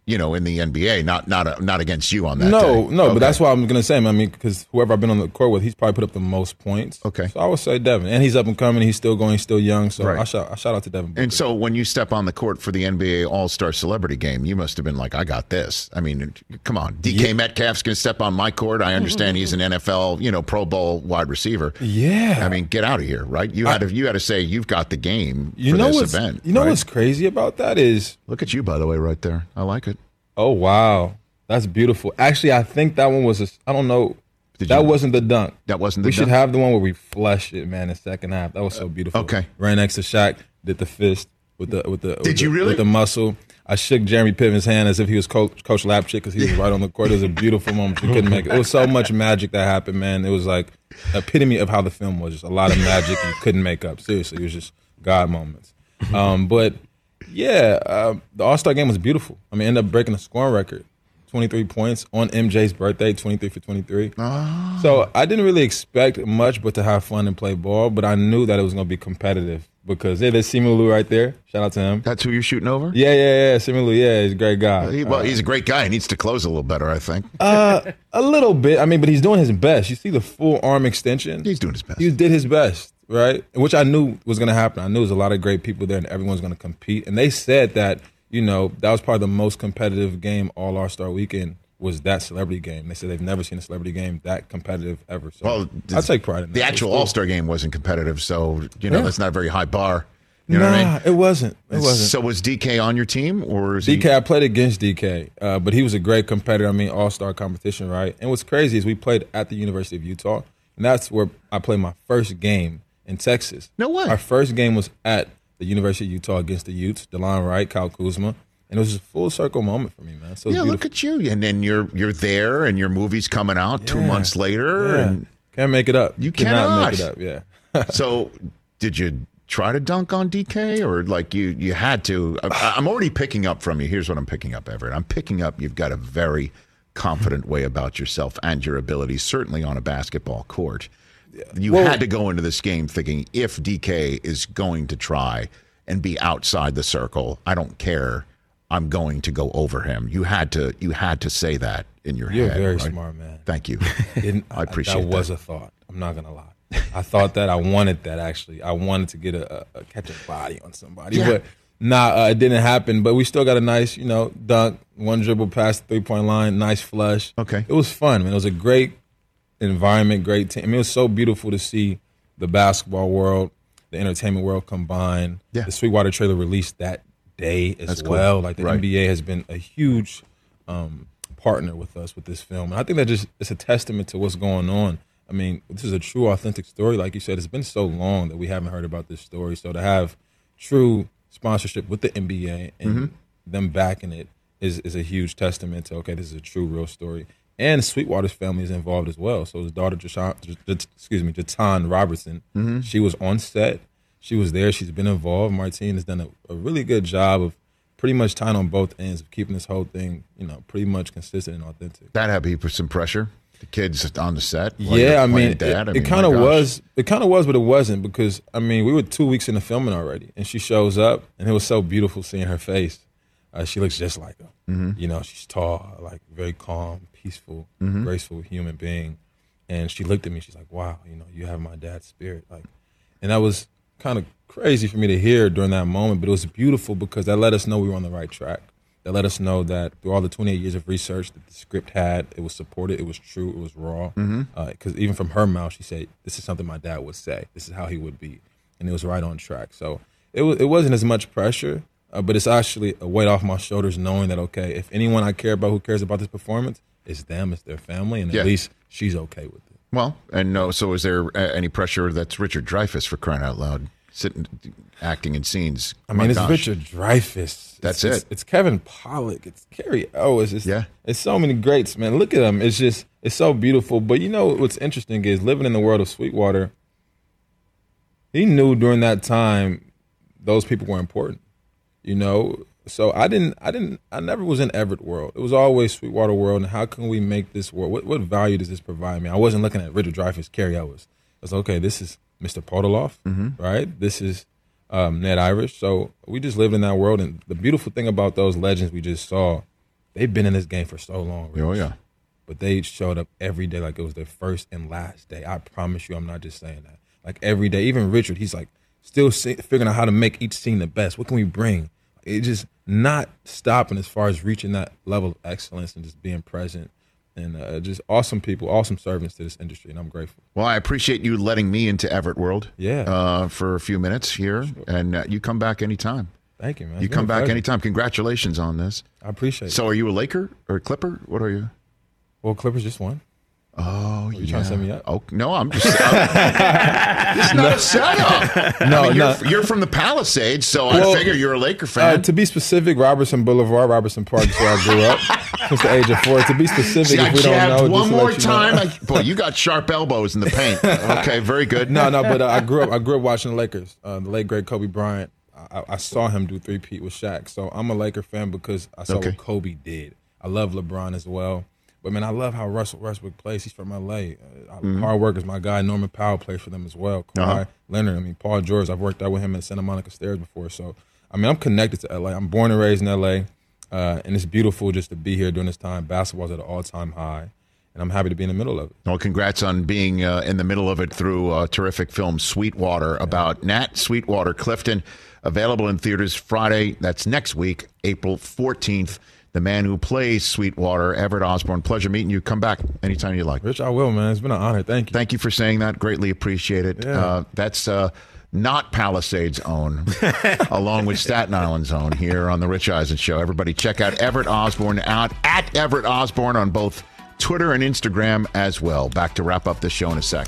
A: You know, in the NBA, not not uh, not against you on that.
G: no,
A: day.
G: no,
A: Okay.
G: but that's why I'm gonna say him. I mean, because whoever I've been on the court with, he's probably put up the most points.
A: Okay.
G: so I would say Devin, and he's up and coming. He's still going. He's still young. So
A: Right.
G: I shout I shout out to Devin. Booker.
A: And so when you step on the court for the NBA All Star Celebrity Game, you must have been like, I got this. I mean, come on. DK Metcalf's going to step on my court. I understand he's an NFL, you know, Pro Bowl wide receiver.
G: yeah,
A: I mean, get out of here, right? You had to you had to say you've got the game
G: you
A: for
G: know
A: this event.
G: you know
A: right?
G: what's crazy about that is
A: Look at you, by the way, right there. I like it.
G: Oh wow, that's beautiful. Actually, I think that one was. A, I don't know.
A: Did
G: that
A: you-
G: wasn't the dunk.
A: That wasn't the dunk.
G: We should have the one where we flush it, man. In second half, that was so beautiful.
A: okay.
G: ran next to Shaq, did the fist with the with the. with
A: Did you
G: the-
A: really?
G: with the muscle? I shook Jeremy Piven's hand as if he was Coach Coach Lapchick because he was right on the court. It was a beautiful moment. You couldn't make it. It was so much magic that happened, man. It was like epitome of how the film was. Just a lot of magic you couldn't make up. Seriously, it was just God moments. Um, but yeah, uh, the All Star game was beautiful. I mean, ended up breaking the scoring record. 23 points on MJ's birthday, 23 for 23. So I didn't really expect much but to have fun and play ball, but I knew that it was going to be competitive because, hey, there's Simu right there. Shout out to him.
A: That's who you're shooting over?
G: Yeah, yeah, yeah. Simu yeah, he's a great guy.
A: He, well, he's a great guy. He needs to close a little better, I think.
G: Uh, a little bit. I mean, but he's doing his best. You see the full arm extension?
A: He's doing his best.
G: He did his best, right? Which I knew was going to happen. I knew there was a lot of great people there and everyone's going to compete. And they said that you know, that was probably the most competitive game all All Star Weekend was that celebrity game. They said they've never seen a celebrity game that competitive ever. So
A: Well,
G: I take pride in that.
A: The actual
G: cool.
A: All Star game wasn't competitive, so you know
G: Yeah.
A: that's not a very high bar. You know
G: nah,
A: what I mean?
G: it wasn't. It wasn't.
A: So was DK on your team, or is
G: DK,
A: he?
G: I played against DK, uh, but he was a great competitor. I mean, all star competition, right? And what's crazy is we played at the University of Utah, and that's where I played my first game in Texas.
A: No way.
G: Our first game was at the University of Utah against the Utes, DeLon Wright, Kyle Kuzma, and it was a full circle moment for me, man. So
A: Yeah,
G: beautiful.
A: look at you, and then you're you're there, and your movie's coming out two months later,
G: Yeah.
A: and
G: Can't make it up.
A: You
G: cannot make it up. Yeah.
A: so did you try to dunk on DK, or like you you had to? I, I'm already picking up from you. Here's what I'm picking up, Everett. I'm picking up you've got a very confident way about yourself and your abilities, certainly on a basketball court. You
G: Well-
A: had to go into this game thinking if DK is going to try and be outside the circle, I don't care. I'm going to go over him. You had to you had to say that in your
G: You're
A: head.
G: very
A: right?
G: smart, man.
A: Thank you. I appreciate
G: that. was
A: that.
G: a thought. I'm not gonna lie. I thought that. I wanted that actually. I wanted to get a, a, a catch a body on somebody,
A: Yeah.
G: but nah, uh, it didn't happen. But we still got a nice, you know, dunk, one dribble past the three point line, nice flush.
A: Okay.
G: it was fun. Man. It was a great environment, great team. I mean, it was so beautiful to see the basketball world, the entertainment world combined.
A: Yeah.
G: The Sweetwater trailer released that day as
A: That's cool.
G: well. Like the
A: Right.
G: NBA has been a huge um, partner with us with this film, and I think that just it's a testament to what's going on. I mean, this is a true, authentic story. Like you said, it's been so long that we haven't heard about this story. So to have true sponsorship with the NBA and
A: Mm-hmm.
G: them backing it is is a huge testament to okay, this is a true, real story. And Sweetwater's family is involved as well. So his daughter, Jashan, excuse me, Jatan Robertson,
A: Mm-hmm.
G: she was on set. She was there. She's been involved. Martine has done a, a really good job of pretty much tying on both ends of keeping this whole thing, you know, pretty much consistent and authentic.
A: That had to be some pressure. The kids on the set.
G: yeah, I mean,
A: dad.
G: it,
A: I mean,
G: kind of was. It kind of was, but it wasn't because I mean, we were two weeks into filming already, and she shows up, and it was so beautiful seeing her face. Uh, she looks just like her.
A: Mm-hmm.
G: You know, she's tall, like very calm, peaceful,
A: Mm-hmm.
G: graceful human being. And she looked at me. She's like, "Wow, you know, you have my dad's spirit." Like, and that was kind of crazy for me to hear during that moment, but it was beautiful because that let us know we were on the right track. That let us know that through all the 28 years of research that the script had, it was supported, it was true, it was raw. Because even from her mouth, she said, "This is something my dad would say. This is how he would be," and it was right on track. So it was. It wasn't as much pressure, uh, but it's actually a weight off my shoulders knowing that okay, if anyone I care about who cares about this performance, it's them, it's their family, and
A: Yeah.
G: at least she's okay with it.
A: Well, and no. So, is there uh, any pressure? That's Richard Dreyfuss for crying out loud, sitting, acting in scenes.
G: I
A: My
G: mean, it's
A: gosh.
G: Richard Dreyfuss.
A: That's
G: it's,
A: it.
G: It's, it's Kevin Pollak. It's Cary Elwes. It's,
A: Yeah.
G: It's so many greats, man. Look at them. It's just, it's so beautiful. But you know what's interesting is living in the world of Sweetwater. He knew during that time those people were important. You know, so I didn't, I didn't, I never was in Everett world. It was always Sweetwater world. And how can we make this world? What, what value does this provide me? I wasn't looking at Richard Dreyfuss, Cary Elwes. I was like, okay. This is Mr. Podoloff, right? This is um, Ned Irish. So we just lived in that world. And the beautiful thing about those legends we just saw, they've been in this game for so long.
A: Oh yeah.
G: But they showed up every day like it was their first and last day. I promise you, I'm not just saying that. Like every day, even Richard, he's like still see, figuring out how to make each scene the best. What can we bring? It just not stopping as far as reaching that level of excellence and just being present. And uh, just awesome people, awesome servants to this industry, and I'm grateful.
A: Well, I appreciate you letting me into Everett World.
G: Yeah.
A: Uh, for a few minutes here, and uh, you come back anytime.
G: Thank you, man.
A: You
G: It's
A: come back
G: pleasure.
A: anytime. Congratulations on this.
G: I appreciate it.
A: So, are you a Laker or a Clipper? What are you?
G: Well, Clippers just won.
A: Oh,
G: you trying to set me up?
A: Oh no, I'm just. I'm, it's not a setup.
G: No,
A: I mean,
G: no.
A: you're, you're from the Palisades, so I figure you're a Laker
G: Uh,
A: fan.
G: to be specific, Robertson Boulevard, Robertson Park is where I grew up since the age of four. To be specific,
A: See, I
G: if we don't know,
A: one more
G: let you know.
A: time. I, boy, you got sharp elbows in the paint. Okay, very good.
G: No, no, but uh, I grew up. I grew up watching the Lakers. Uh, the late great Kobe Bryant. I, I saw him do three peat with Shaq. So I'm a Laker fan because I saw
A: Okay.
G: what Kobe did. I love LeBron as well. But man, I love how Russell Westbrook plays. He's from LA. Uh,
A: Mm-hmm.
G: Hard workers. My guy Norman Powell plays for them as well. Kawhi
A: Uh-huh.
G: Leonard. I mean, Paul George. I've worked out with him in Santa Monica Stairs before. So I mean, I'm connected to LA. I'm born and raised in LA, uh, and it's beautiful just to be here during this time. Basketball's at an all time high. and I'm happy to be in the middle of it.
A: Well, congrats on being uh, in the middle of it through a terrific film, Sweetwater, about Nat Sweetwater Clifton. Available in theaters Friday. That's next week, April 14th. The man who plays Sweetwater, Everett Osborne. Pleasure meeting you. Come back anytime you like.
G: Rich, I will, man. It's been an honor. Thank you.
A: Thank you for saying that. Greatly appreciate it.
G: Yeah.
A: Uh, that's uh, not Palisades' own, along with Staten Island's own here on the Rich Eisen Show. Everybody, check out Everett Osborne out at Everett Osborne on both Twitter and Instagram as well. Back to wrap up the show in a sec.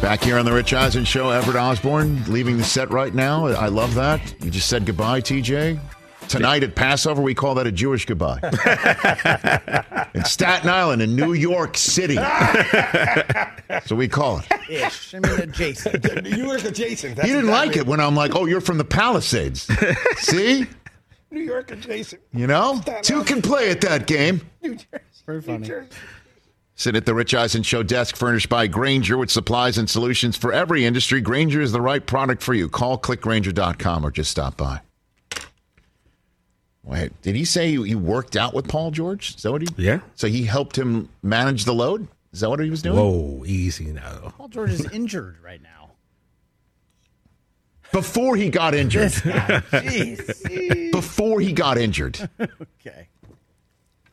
A: Back here on the Rich Eisen Show, Everett Osborne leaving the set right now. I love that. You just said goodbye, TJ. Tonight at Passover, we call that a Jewish goodbye. in Staten Island, in New York City. so we call it.
D: Ish. I mean, adjacent.
E: New York adjacent.
A: He didn't like it when I'm like, oh, you're from the Palisades. See?
E: New York adjacent.
A: You know? Two can play at that game.
E: New Jersey.
D: Very funny.
A: Sit at the Rich Eisen Show desk furnished by Grainger with supplies and solutions for every industry. Grainger is the right product for you. Call clickgrainger.com or just stop by. Wait, did he say he worked out with Paul George? Is that what he?
F: Yeah.
A: So he helped him manage the load? Is that what he was doing?
F: Whoa, easy now.
D: Paul George is injured right now.
A: Before he got injured.
D: Guy. Jeez.
A: Before he got injured.
D: Okay.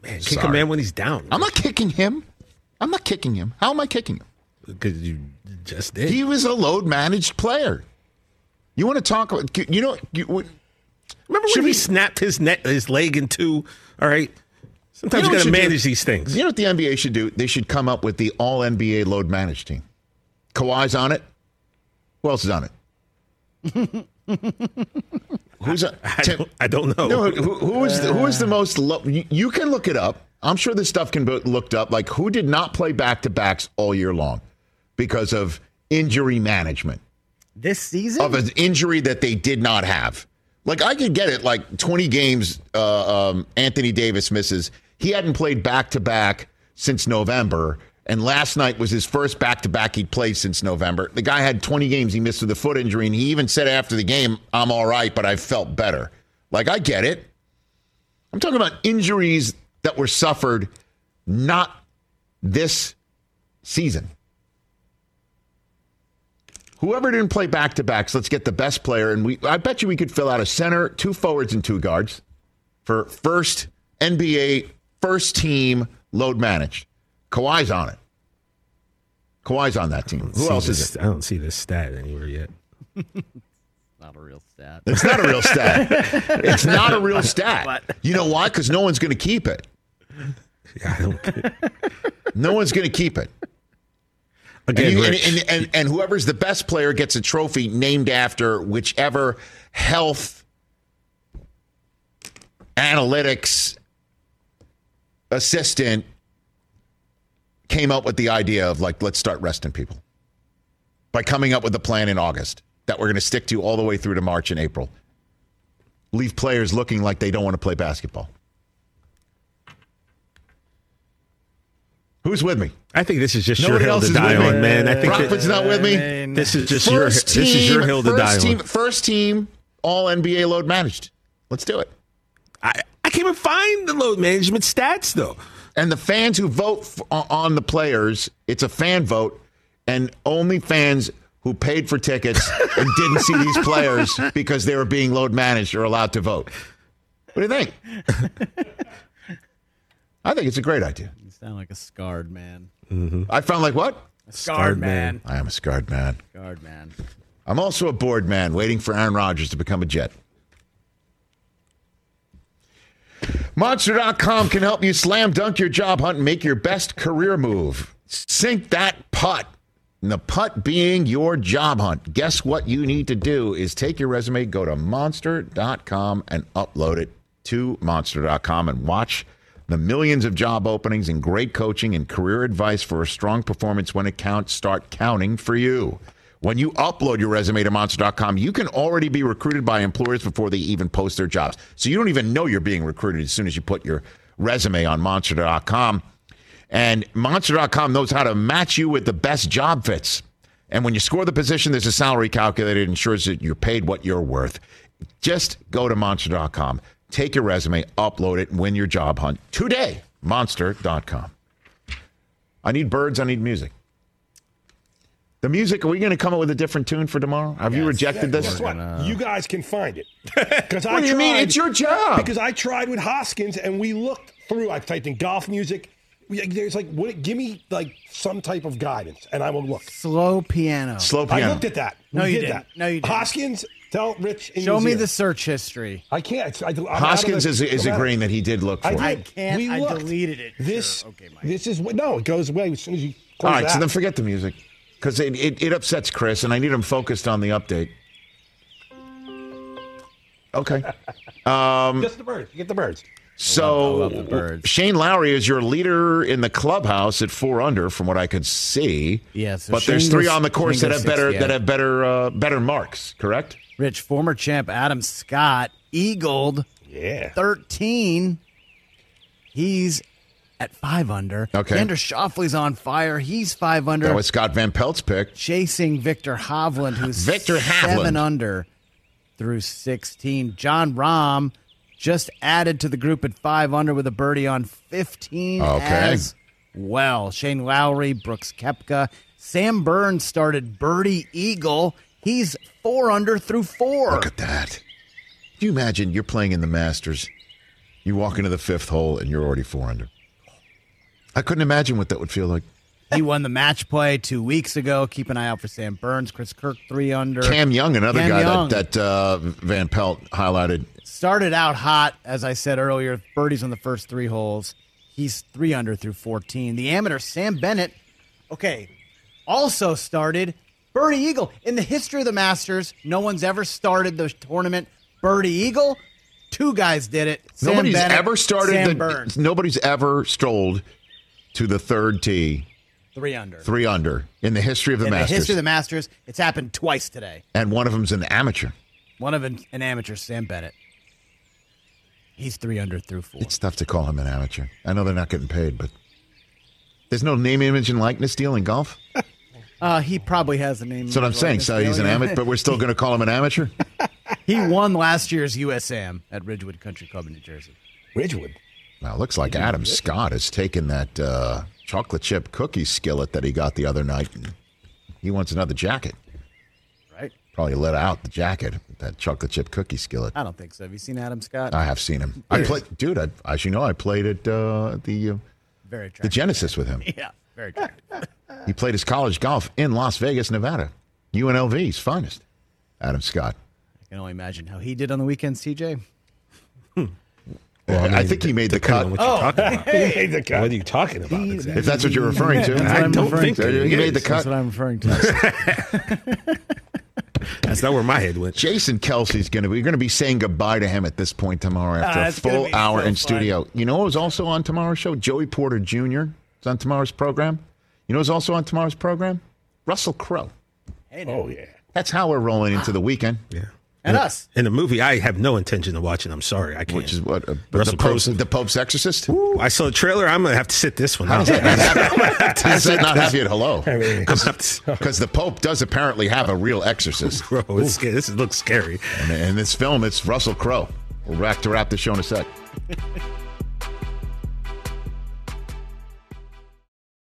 F: Man, kick a man when he's down.
A: I'm not kicking him. I'm not kicking him. How am I kicking him?
F: Because you just did.
A: He was a load managed player. You want to talk about, you know, you, what-
F: Remember
A: Should
F: when
A: we-
F: he snapped his net, his leg in two? All right. Sometimes
A: You know
F: you, got to
A: should do?
F: manage these things.
A: You know what the NBA should do? They should come up with the all NBA load managed team. Kawhi's on it. Who else is on it? Who's on,
F: I
A: Tim-
F: don't, I don't know.
A: no, who, who is the, who is the uh. most? Lo- you, you can look it up. I'm sure this stuff can be looked up. Like who did not play back to backs all year long because of injury management
D: This season?
A: of an injury that they did not have. Like I could get it. Like 20 games, uh, um, Anthony Davis misses. He hadn't played back to back since November, and last night was his first back to back he'd played since November. The guy had 20 games he missed with a foot injury, and he even said after the game, "I'm all right, but I felt better." Like I get it. I'm talking about injuries that were suffered not this season. Whoever didn't play back to backs, let's get the best player. And we I bet you we could fill out a center, two forwards, and two guards for first NBA first team load managed. Kawhi's on it. Kawhi's on that team. Who else
F: this-
A: is it?
F: I don't see this stat anywhere yet.
D: Not a real stat.
A: It's not a real stat. it's not a real stat. You know why? Because no one's going to keep it.
F: Yeah, I don't.
A: No one's going to keep it. And,
F: Again,
A: and, and, and, and whoever's the best player gets a trophy named after whichever health analytics assistant came up with the idea of like let's start resting people by coming up with a plan in August that we're going to stick to all the way through to March and April. Leave players looking like they don't want to play basketball. Who's with me?
F: I think this is just
A: Nobody
F: your hill to die on, man. I think
A: Crawford's
F: that-
A: not with me.
F: this is just your
A: First
F: this is your hill to die
A: team,
F: on.
A: First team, all NBA load managed. Let's do it.
F: I, I can't even find the load management stats though.
A: And the fans who vote f- on the players, it's a fan vote, and only fans who paid for tickets and didn't see these players because they were being load managed are allowed to vote. What do you think? I think it's a great idea.
D: Sound like a scarred man. Mm-hmm.
A: I found like what?
D: A scarred, man.
A: I am a scarred man.
D: Scarred man.
A: I'm also a bored man waiting for Aaron Rodgers to become a Jet. Monster.com can help you slam dunk your job hunt and make your best career move. Sink that putt. And the putt being your job hunt. Guess what you need to do is take your resume, go to monster.com and upload it to monster.com and watch the millions of job openings and great coaching and career advice for a strong performance when it counts start counting for you. When you upload your resume to monster.com, you can already be recruited by employers before they even post their jobs. So you don't even know you're being recruited as soon as you put your resume on monster.com. And monster.com knows how to match you with the best job fits. And when you score the position, there's a salary calculator that ensures that you're paid what you're worth. Just go to monster.com, take your resume, upload it, and win your job hunt today. Monster.com. I need birds, I need music. The music, are we going to come up with a different tune for tomorrow? Have you rejected
E: Guess
A: this?
E: what? You guys can find it. Because
A: What do you mean? It's your job.
E: Because I tried with Hoskins and we looked through. I typed in golf music. We- There's like, what, give me like some type of guidance, and I will look.
D: Slow piano.
A: Slow piano.
E: I looked at that.
D: No,
E: we
D: you
E: did
D: didn't.
E: that.
D: No, you didn't.
E: Hoskins, tell Rich.
D: Show
E: his
D: me
E: ear.
D: the search history.
E: I can't. I, I'm out of
A: Hoskins
E: the-
A: is, is
E: I'm out of-
A: agreeing that he did look for
E: I
A: it.
D: I can't.
E: We
D: I
E: looked.
D: deleted it.
E: This.
D: Sure. Okay, Mike.
E: This is what. No, it goes away as soon as you.
A: All
E: Close
A: right,
E: that.
A: so then forget the music because it, it, it upsets Chris, and I need him focused on the update. Okay. Um,
E: Just the birds. You get the birds.
A: So
D: love birds.
A: Shane Lowry is your leader in the clubhouse at four under, from what I could see.
D: Yeah, so
A: but there's three on the course that have better
D: 60,
A: that have better uh, better marks. Correct.
D: Rich, former champ Adam Scott, eagled
E: Yeah.
D: 13. He's at five under.
A: Okay.
D: Xander Schauffele's on fire. He's five under.
A: That was Scott Van Pelt's pick.
D: chasing Viktor Hovland, who's Viktor
A: Hovland.
D: seven under through 16. Jon Rahm just added to the group at five under with a birdie on 15
A: Okay.
D: as well. Shane Lowry, Brooks Koepka, Sam Burns started birdie eagle. He's four under through four.
A: Look at that. Can you imagine you're playing in the Masters? You walk into the fifth hole and you're already four under. I couldn't imagine what that would feel like.
D: He won the match play two weeks ago. Keep an eye out for Sam Burns, Chris Kirk three under.
A: Cam Young, another
D: Cam
A: guy
D: Young.
A: that, that uh, Van Pelt highlighted.
D: started out hot, as I said earlier, birdies on the first three holes. He's three under through 14. The amateur, Sam Bennett, okay, also started Birdie Eagle. In the history of the Masters, no one's ever started the tournament Birdie Eagle. Two guys did it. Sam
A: nobody's
D: Bennett,
A: ever started.
D: Sam
A: the,
D: Burns,
A: Nobody's ever strolled to the third tee,
D: three under.
A: three under, in the history of the
D: In
A: Masters.
D: the history of the Masters, it's happened twice today.
A: and one of them's an amateur.
D: One of an, an amateur, Sam Bennett. He's three under through four.
A: It's tough to call him an amateur. I know they're not getting paid, but there's no name, image, and likeness deal in golf.
D: Uh, he probably has a name.
A: That's what I'm saying. So he's an amateur, but we're still going to call him an amateur.
D: He won last year's USAM at Ridgewood Country Club in New Jersey.
E: Ridgewood.
A: Now, it looks like Adam Scott has taken that uh, chocolate chip cookie skillet that he got the other night. And he wants another jacket.
D: Right?
A: Probably let out the jacket, that chocolate chip cookie skillet.
D: I don't think so. Have you seen Adam Scott?
A: I have seen him. I played, dude. I, as you know, I played at uh, the uh,
D: Very
A: the
D: attractive.
A: Genesis with him.
D: Yeah, very attractive.
A: He played his college golf in Las Vegas, Nevada. UNLV's finest. Adam Scott.
D: I can only imagine how he did on the weekends, TJ.
A: Well, I,
F: mean,
A: think he made the cut.
F: on what you're talking about.
E: He made the cut.
F: What are you talking about? exactly?
A: If that's what you're referring to,
D: That's what I'm
F: don't
D: referring
F: think
D: to.
A: he made the cut.
D: That's what I'm referring to.
F: That's not where my head went.
A: Jason Kelce's going to be. We're going to be saying goodbye to him at this point tomorrow after
D: Ah,
A: a full hour
D: so
A: in
D: fun.
A: studio. You know what was also on tomorrow's show? Joey Porter Jr. is on tomorrow's program. You know who's also on tomorrow's program? Russell Crowe.
E: Oh yeah.
A: That's how we're rolling into the weekend.
F: Yeah.
D: And us.
F: In the movie, I have no intention of watching. I'm sorry, I can't.
A: Which is what uh, the,
F: Russell
A: Pope's,
F: Crowe's-
A: the Pope's Exorcist.
F: Ooh, I saw the trailer. I'm gonna have to sit this one.
A: How
F: out.
A: does that not have, how does that not have you at hello?
E: I mean,
F: I'm gonna have to-
A: Because the Pope does apparently have a real exorcist.
F: Bro, it's this looks scary.
A: And in this film, it's Russell Crowe. We're back to wrap the show in a sec.